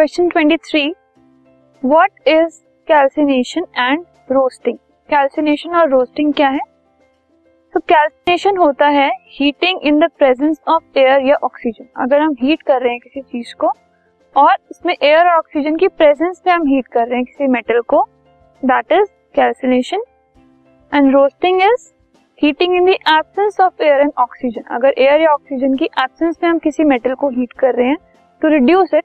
Question 23 what is calcination and roasting calcination और roasting क्या है? तो कैल्सिनेशन होता है heating in the presence of air या ऑक्सीजन अगर हम हीट कर रहे हैं किसी चीज़ को, और इसमें एयर और ऑक्सीजन की प्रेजेंस में हम हीट कर रहे हैं किसी मेटल को that is calcination and roasting is heating in the absence of air and oxygen अगर एयर या ऑक्सीजन की एब्सेंस में हम किसी मेटल को हीट कर रहे हैं to reduce it